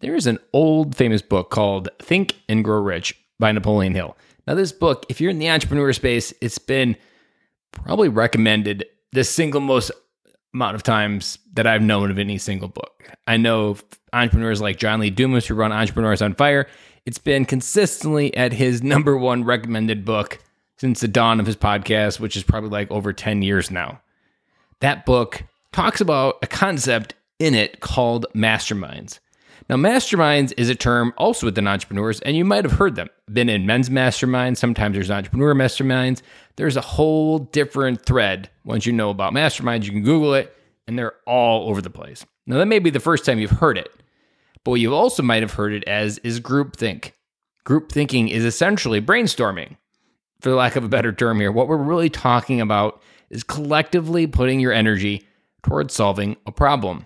there is an old famous book called Think and Grow Rich by Napoleon Hill. Now, this book, if you're in the entrepreneur space, it's been probably recommended the single most amount of times that I've known of any single book. I know entrepreneurs like John Lee Dumas who run Entrepreneurs on Fire. It's been consistently at his number one recommended book since the dawn of his podcast, which is probably like over 10 years now. That book talks about a concept in it called masterminds. Now, masterminds is a term also within entrepreneurs, and you might have heard them. Been in men's masterminds, sometimes there's entrepreneur masterminds. There's a whole different thread once you know about masterminds. You can Google it, and they're all over the place. Now, that may be the first time you've heard it, but what you also might have heard it as is groupthink. Group thinking is essentially brainstorming, for lack of a better term here. What we're really talking about is collectively putting your energy towards solving a problem.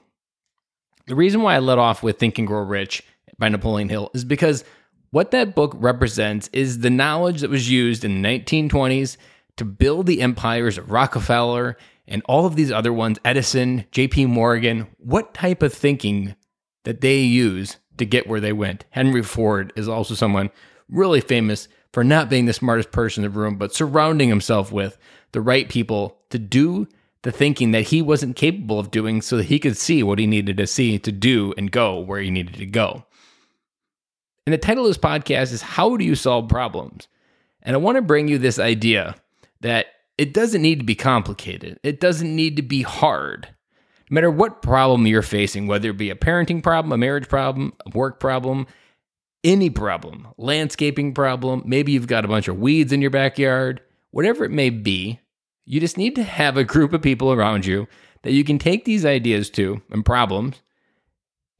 The reason why I let off with Think and Grow Rich by Napoleon Hill is because what that book represents is the knowledge that was used in the 1920s to build the empires of Rockefeller and all of these other ones, Edison, JP Morgan, what type of thinking that they use to get where they went. Henry Ford is also someone really famous for not being the smartest person in the room, but surrounding himself with the right people to do the thinking that he wasn't capable of doing so that he could see what he needed to see to do and go where he needed to go. And the title of this podcast is How Do You Solve Problems? And I want to bring you this idea that it doesn't need to be complicated, it doesn't need to be hard. No matter what problem you're facing, whether it be a parenting problem, a marriage problem, a work problem, any problem, landscaping problem, maybe you've got a bunch of weeds in your backyard, whatever it may be, you just need to have a group of people around you that you can take these ideas to and problems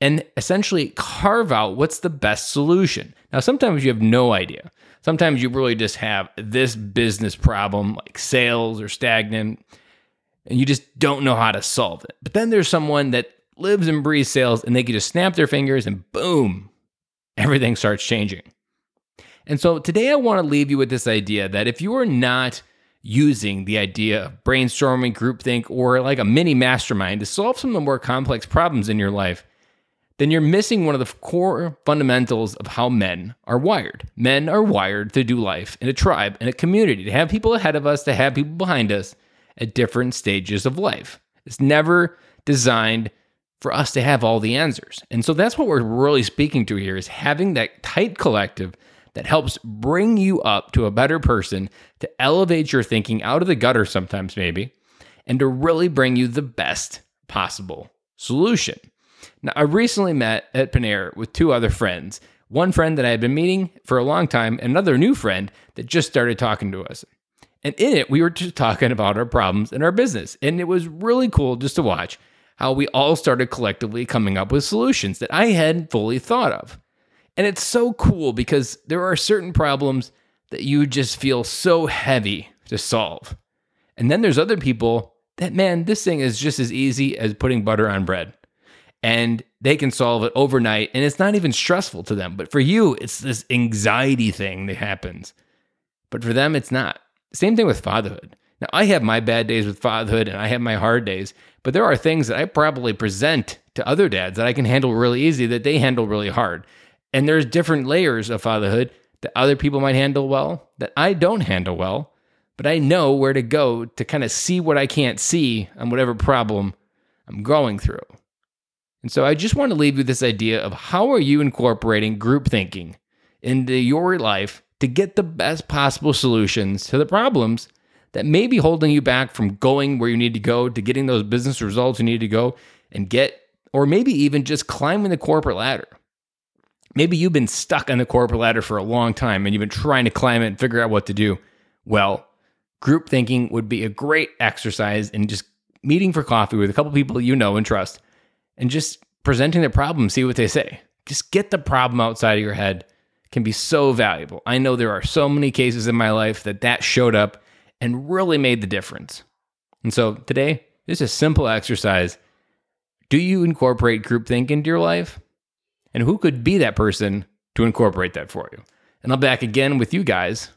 and essentially carve out what's the best solution. Now, sometimes you have no idea. Sometimes you really just have this business problem, like sales or stagnant, and you just don't know how to solve it. But then there's someone that lives and breathes sales and they can just snap their fingers and boom, everything starts changing. And so today I want to leave you with this idea that if you are not using the idea of brainstorming, groupthink, or like a mini mastermind to solve some of the more complex problems in your life, then you're missing one of the core fundamentals of how men are wired. Men are wired to do life in a tribe, in a community, to have people ahead of us, to have people behind us at different stages of life. It's never designed for us to have all the answers. And so that's what we're really speaking to here is having that tight collective that helps bring you up to a better person, to elevate your thinking out of the gutter sometimes, maybe, and to really bring you the best possible solution. Now, I recently met at Panera with two other friends. One friend that I had been meeting for a long time, and another new friend that just started talking to us. And in it, we were just talking about our problems in our business. And it was really cool just to watch how we all started collectively coming up with solutions that I hadn't fully thought of. And it's so cool because there are certain problems that you just feel so heavy to solve. And then there's other people that, man, this thing is just as easy as putting butter on bread. And they can solve it overnight and it's not even stressful to them. But for you, it's this anxiety thing that happens. But for them, it's not. Same thing with fatherhood. Now, I have my bad days with fatherhood and I have my hard days, but there are things that I probably present to other dads that I can handle really easy that they handle really hard. And there's different layers of fatherhood that other people might handle well, that I don't handle well, but I know where to go to kind of see what I can't see on whatever problem I'm going through. And so I just want to leave you this idea of how are you incorporating group thinking into your life to get the best possible solutions to the problems that may be holding you back from going where you need to go, to getting those business results you need to go and get, or maybe even just climbing the corporate ladder. Maybe you've been stuck on the corporate ladder for a long time and you've been trying to climb it and figure out what to do. Well, group thinking would be a great exercise in just meeting for coffee with a couple people you know and trust and just presenting the problem, see what they say. Just get the problem outside of your head can be so valuable. I know there are so many cases in my life that that showed up and really made the difference. And so today, this is a simple exercise. Do you incorporate groupthink into your life? And who could be that person to incorporate that for you? And be back again with you guys